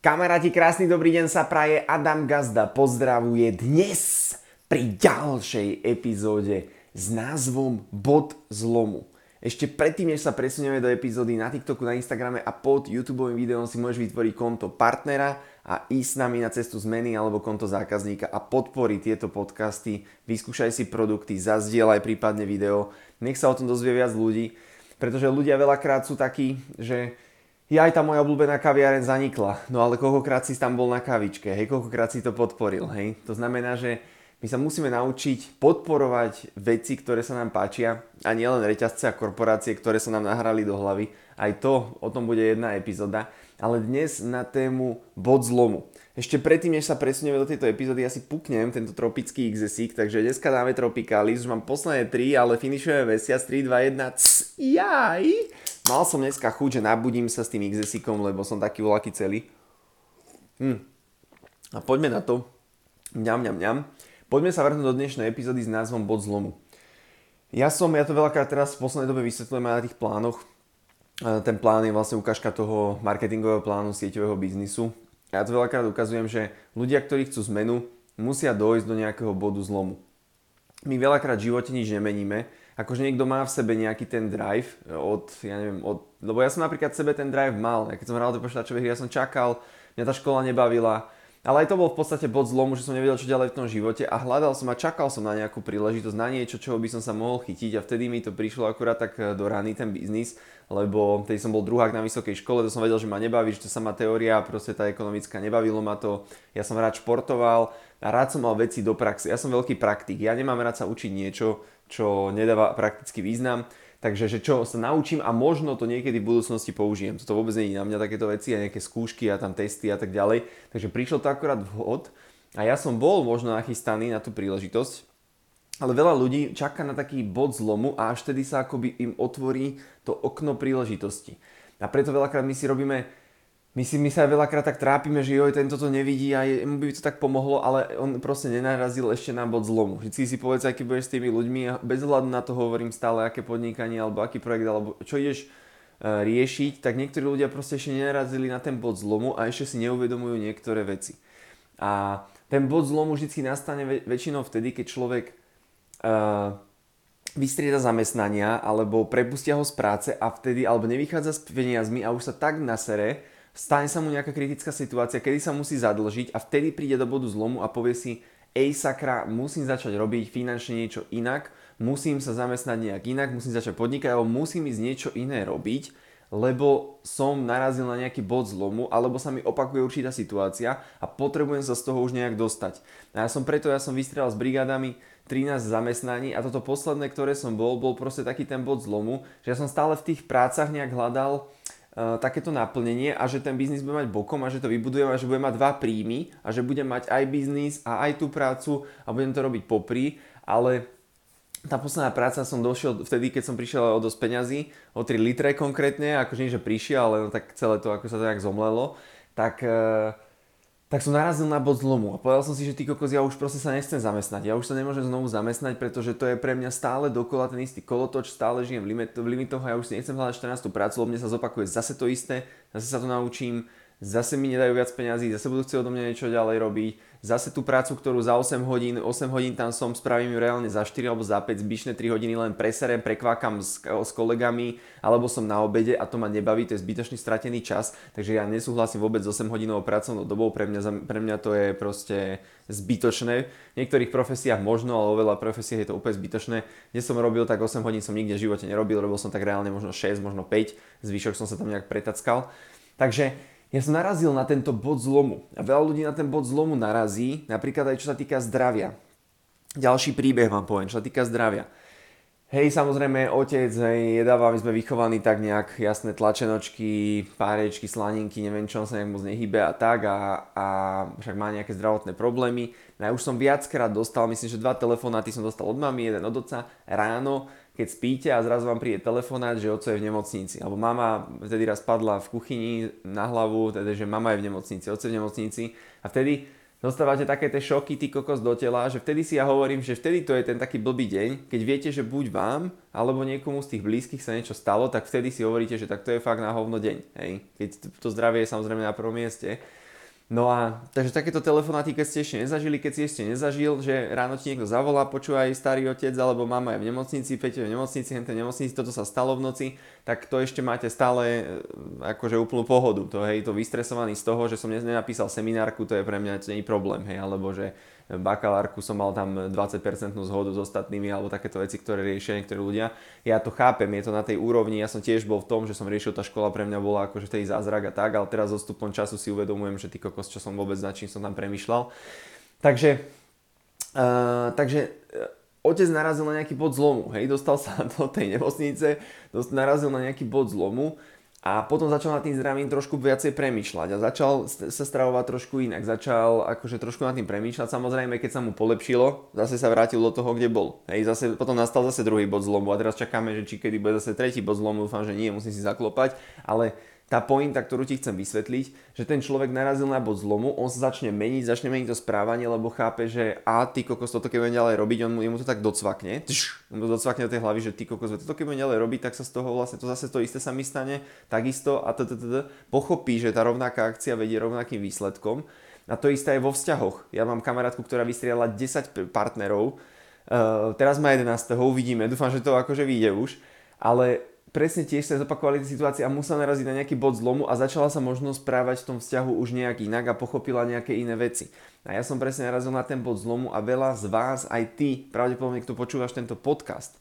Kamaráti, krásny dobrý deň sa praje. Adam Gazda pozdravuje dnes pri ďalšej epizóde s názvom Bod zlomu. Ešte predtým, než sa presunieme do epizódy na TikToku, na Instagrame a pod YouTube videom si môžeš vytvoriť konto partnera a ísť s nami na cestu zmeny alebo konto zákazníka a podporiť tieto podcasty. Vyskúšaj si produkty, zazdieľaj prípadne video, nech sa o tom dozvie viac ľudí, pretože ľudia veľakrát sú takí, že ja aj tá moja obľúbená kaviareň zanikla, no ale koľkokrát si tam bol na kavičke, hej, koľkokrát si to podporil, hej. To znamená, že my sa musíme naučiť podporovať veci, ktoré sa nám páčia a nielen reťazce a korporácie, ktoré sa nám nahrali do hlavy. Aj to, o tom bude jedna epizóda. Ale dnes na tému bod zlomu. Ešte predtým, než sa presunieme do tejto epizódy, ja si puknem tento tropický XSIK, takže dneska dáme Tropicalis, už mám posledné 3, ale finišujeme mesiac 3, 2, 1, cs, jaj! Mal som dneska chuť, že nabudím sa s tým XSIkom, lebo som taký voľaký celý. Hm. A poďme na to. Mňam, mňam, mňam. Poďme sa vrhnúť do dnešnej epizódy s názvom Bod zlomu. Ja som, ja to veľakrát teraz v poslednej dobe vysvetľujem aj na tých plánoch. Ten plán je vlastne ukážka toho marketingového plánu sieťového biznisu. Ja to veľakrát ukazujem, že ľudia, ktorí chcú zmenu, musia dojsť do nejakého bodu zlomu. My veľakrát v živote nič nemeníme, akože niekto má v sebe nejaký ten drive od, ja neviem, od, lebo ja som napríklad sebe ten drive mal, ja keď som hral do počítačové ja som čakal, mňa tá škola nebavila, ale aj to bol v podstate bod zlomu, že som nevedel, čo ďalej v tom živote a hľadal som a čakal som na nejakú príležitosť, na niečo, čoho by som sa mohol chytiť a vtedy mi to prišlo akurát tak do rany ten biznis, lebo vtedy som bol druhák na vysokej škole, to som vedel, že ma nebaví, že to sa ma teória, proste tá ekonomická nebavilo ma to, ja som rád športoval a rád som mal veci do praxe, ja som veľký praktik, ja nemám rád sa učiť niečo, čo nedáva praktický význam. Takže že čo sa naučím a možno to niekedy v budúcnosti použijem. Toto vôbec nie je na mňa takéto veci a nejaké skúšky a tam testy a tak ďalej. Takže prišlo to akorát vhod a ja som bol možno nachystaný na tú príležitosť, ale veľa ľudí čaká na taký bod zlomu a až vtedy sa akoby im otvorí to okno príležitosti. A preto veľakrát my si robíme my, si, my sa veľakrát tak trápime, že joj, tento to nevidí a je, mu by to tak pomohlo, ale on proste nenarazil ešte na bod zlomu. Vždycky si povedz, aký budeš s tými ľuďmi a bez hľadu na to hovorím stále, aké podnikanie alebo aký projekt alebo čo ideš uh, riešiť, tak niektorí ľudia proste ešte nenarazili na ten bod zlomu a ešte si neuvedomujú niektoré veci. A ten bod zlomu vždy nastane väč- väčšinou vtedy, keď človek uh, vystrieda zamestnania alebo prepustia ho z práce a vtedy alebo nevychádza s peniazmi a už sa tak nasere, stane sa mu nejaká kritická situácia, kedy sa musí zadlžiť a vtedy príde do bodu zlomu a povie si, ej sakra, musím začať robiť finančne niečo inak, musím sa zamestnať nejak inak, musím začať podnikať, alebo musím ísť niečo iné robiť, lebo som narazil na nejaký bod zlomu, alebo sa mi opakuje určitá situácia a potrebujem sa z toho už nejak dostať. A ja som preto, ja som vystrelal s brigádami 13 zamestnaní a toto posledné, ktoré som bol, bol proste taký ten bod zlomu, že ja som stále v tých prácach nejak hľadal takéto naplnenie a že ten biznis bude mať bokom a že to vybudujem a že budem mať dva príjmy a že budem mať aj biznis a aj tú prácu a budem to robiť popri, ale tá posledná práca som došiel vtedy, keď som prišiel o dosť peňazí, o 3 litre konkrétne, akože nie, že prišiel, ale no tak celé to ako sa to nejak zomlelo, tak uh, tak som narazil na bod zlomu a povedal som si, že ty kokos, ja už proste sa nechcem zamestnať. Ja už sa nemôžem znovu zamestnať, pretože to je pre mňa stále dokola ten istý kolotoč, stále žijem v, limit, v limitoch a ja už si nechcem hľadať 14. prácu, lebo mne sa zopakuje zase to isté, zase sa to naučím, zase mi nedajú viac peňazí, zase budú chcieť odo mňa niečo ďalej robiť, zase tú prácu, ktorú za 8 hodín, 8 hodín tam som, spravím ju reálne za 4 alebo za 5, zbyšné 3 hodiny len preserem, prekvákam s, s kolegami, alebo som na obede a to ma nebaví, to je zbytočný stratený čas, takže ja nesúhlasím vôbec s 8 hodinovou pracovnou dobou, pre mňa, pre mňa to je proste zbytočné. V niektorých profesiách možno, ale vo veľa profesiách je to úplne zbytočné. Kde som robil, tak 8 hodín som nikde v živote nerobil, robil som tak reálne možno 6, možno 5, zvyšok som sa tam nejak pretackal. Takže ja som narazil na tento bod zlomu. A veľa ľudí na ten bod zlomu narazí, napríklad aj čo sa týka zdravia. Ďalší príbeh vám poviem, čo sa týka zdravia. Hej, samozrejme, otec, hej, jedáva, my sme vychovaní tak nejak jasné tlačenočky, párečky, slaninky, neviem čo, on sa nejak moc nehybe a tak a, a však má nejaké zdravotné problémy. No ja už som viackrát dostal, myslím, že dva telefonáty som dostal od mami, jeden od oca ráno, keď spíte a zrazu vám príde telefonát, že oco je v nemocnici. Alebo mama vtedy raz padla v kuchyni na hlavu, teda, že mama je v nemocnici, oco je v nemocnici. A vtedy dostávate také tie šoky, ty kokos do tela, že vtedy si ja hovorím, že vtedy to je ten taký blbý deň, keď viete, že buď vám, alebo niekomu z tých blízkych sa niečo stalo, tak vtedy si hovoríte, že tak to je fakt na hovno deň. Hej? Keď to zdravie je samozrejme na prvom mieste. No a takže takéto telefonáty, keď ste ešte nezažili, keď si ešte nezažil, že ráno ti niekto zavolá, počúvaj starý otec alebo mama je v nemocnici, Peťo je v nemocnici, hente v nemocnici, toto sa stalo v noci, tak to ešte máte stále e, akože úplnú pohodu. To hej, to vystresovaný z toho, že som nenapísal seminárku, to je pre mňa to nie problém, hej, alebo že bakalárku som mal tam 20% zhodu s ostatnými alebo takéto veci, ktoré riešia niektorí ľudia. Ja to chápem, je to na tej úrovni, ja som tiež bol v tom, že som riešil, tá škola pre mňa bola akože tej zázrak a tak, ale teraz so stupom času si uvedomujem, že ty kokos, čo som vôbec na čím som tam premyšľal. Takže, uh, takže uh, otec narazil na nejaký bod zlomu, hej, dostal sa do tej nemocnice, narazil na nejaký bod zlomu a potom začal nad tým zdravím trošku viacej premýšľať a začal sa stravovať trošku inak. Začal akože trošku nad tým premýšľať. Samozrejme, keď sa mu polepšilo, zase sa vrátil do toho, kde bol. Hej, zase, potom nastal zase druhý bod zlomu a teraz čakáme, že či kedy bude zase tretí bod zlomu. Dúfam, že nie, musím si zaklopať. Ale tá pointa, ktorú ti chcem vysvetliť, že ten človek narazil na bod zlomu, on sa začne meniť, začne meniť to správanie, lebo chápe, že a ty kokos toto keď ďalej robiť, on mu, to tak docvakne, tš, mu to docvakne do tej hlavy, že ty kokos toto keď bude ďalej robiť, tak sa z toho vlastne to zase to isté sa mi stane, takisto a. Pochopí, že tá rovnaká akcia vedie rovnakým výsledkom. A to isté aj vo vzťahoch. Ja mám kamarátku, ktorá vystriala 10 partnerov, uh, teraz má 11. uvidíme, dúfam, že to akože vyjde už, ale presne tiež sa zopakovali tie situácie a musela naraziť na nejaký bod zlomu a začala sa možno správať v tom vzťahu už nejak inak a pochopila nejaké iné veci. A ja som presne narazil na ten bod zlomu a veľa z vás, aj ty, pravdepodobne, kto počúvaš tento podcast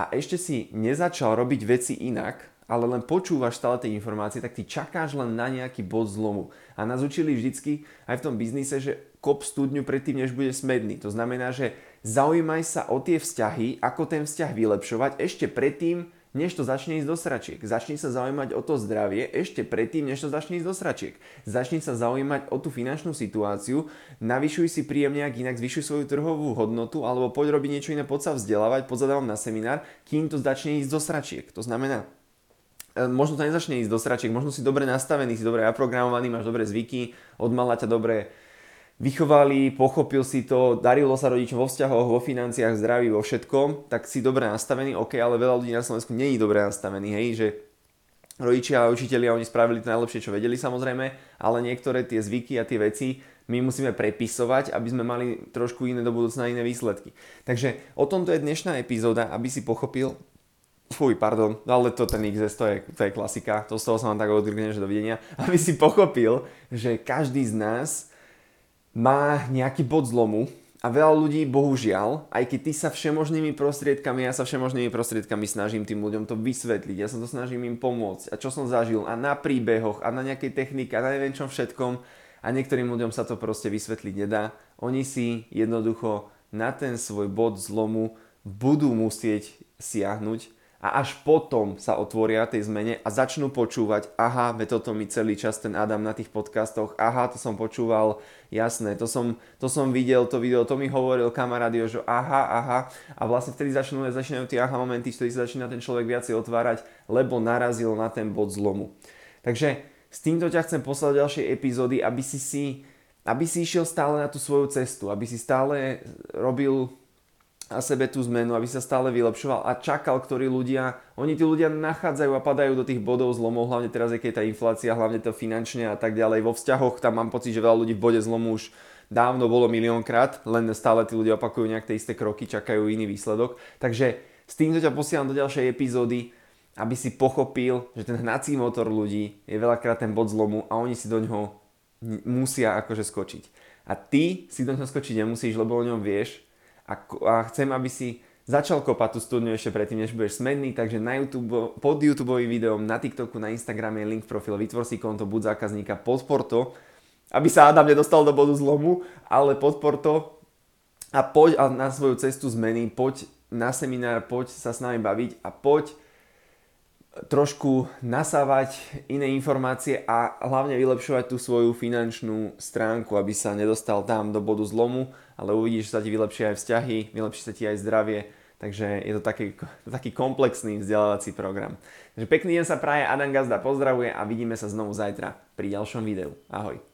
a ešte si nezačal robiť veci inak, ale len počúvaš stále tie informácie, tak ty čakáš len na nejaký bod zlomu. A nás učili vždycky aj v tom biznise, že kop studňu predtým, než bude smedný. To znamená, že zaujímaj sa o tie vzťahy, ako ten vzťah vylepšovať ešte predtým, než to začne ísť do sračiek. Začni sa zaujímať o to zdravie ešte predtým, než to začne ísť do sračiek. Začni sa zaujímať o tú finančnú situáciu, navyšuj si príjem nejak inak, zvyšuj svoju trhovú hodnotu alebo poď robiť niečo iné, poď sa vzdelávať, poď na seminár, kým to začne ísť do sračiek. To znamená, e, možno to nezačne ísť do sračiek, možno si dobre nastavený, si dobre naprogramovaný, máš dobré zvyky, odmala ťa dobre vychovali, pochopil si to, darilo sa rodičom vo vzťahoch, vo financiách, zdraví, vo všetkom, tak si dobre nastavený, ok, ale veľa ľudí na Slovensku není dobre nastavený, hej, že rodičia a učitelia, oni spravili to najlepšie, čo vedeli samozrejme, ale niektoré tie zvyky a tie veci my musíme prepisovať, aby sme mali trošku iné do budúcna iné výsledky. Takže o tomto je dnešná epizóda, aby si pochopil, Fuj, pardon, ale to ten XS, to je, to je klasika, to z toho sa vám tak odgrne, že dovidenia, aby si pochopil, že každý z nás má nejaký bod zlomu a veľa ľudí, bohužiaľ, aj keď ty sa všemožnými prostriedkami, ja sa všemožnými prostriedkami snažím tým ľuďom to vysvetliť, ja sa to snažím im pomôcť a čo som zažil a na príbehoch a na nejakej technike a na neviem čom všetkom a niektorým ľuďom sa to proste vysvetliť nedá. Oni si jednoducho na ten svoj bod zlomu budú musieť siahnuť a až potom sa otvoria tej zmene a začnú počúvať, aha, ve toto mi celý čas ten Adam na tých podcastoch, aha, to som počúval, jasné, to som, to som videl, to video, to mi hovoril kamarát že aha, aha a vlastne vtedy začnú, začínajú tie aha momenty, vtedy sa začína ten človek viacej otvárať, lebo narazil na ten bod zlomu. Takže s týmto ťa chcem poslať do ďalšej epizódy, aby si si aby si išiel stále na tú svoju cestu, aby si stále robil a sebe tú zmenu, aby sa stále vylepšoval a čakal, ktorí ľudia, oni tí ľudia nachádzajú a padajú do tých bodov zlomov, hlavne teraz, keď je tá inflácia, hlavne to finančne a tak ďalej. Vo vzťahoch tam mám pocit, že veľa ľudí v bode zlomu už dávno bolo miliónkrát, len stále tí ľudia opakujú nejaké isté kroky, čakajú iný výsledok. Takže s týmto ťa posielam do ďalšej epizódy, aby si pochopil, že ten hnací motor ľudí je veľakrát ten bod zlomu a oni si do ňoho musia akože skočiť. A ty si do ňoho skočiť nemusíš, lebo o ňom vieš, a, a chcem, aby si začal kopať tú studňu ešte predtým, než budeš smedný, takže na YouTube, pod YouTube videom, na TikToku, na Instagrame je link v profile, vytvor si konto, buď zákazníka, podpor to, aby sa Adam nedostal do bodu zlomu, ale podpor to a poď na svoju cestu zmeny, poď na seminár, poď sa s nami baviť a poď trošku nasávať iné informácie a hlavne vylepšovať tú svoju finančnú stránku, aby sa nedostal tam do bodu zlomu, ale uvidíš, že sa ti vylepšia aj vzťahy, vylepší sa ti aj zdravie, takže je to taký, taký komplexný vzdelávací program. Takže pekný deň sa praje, Adam Gazda pozdravuje a vidíme sa znovu zajtra pri ďalšom videu. Ahoj.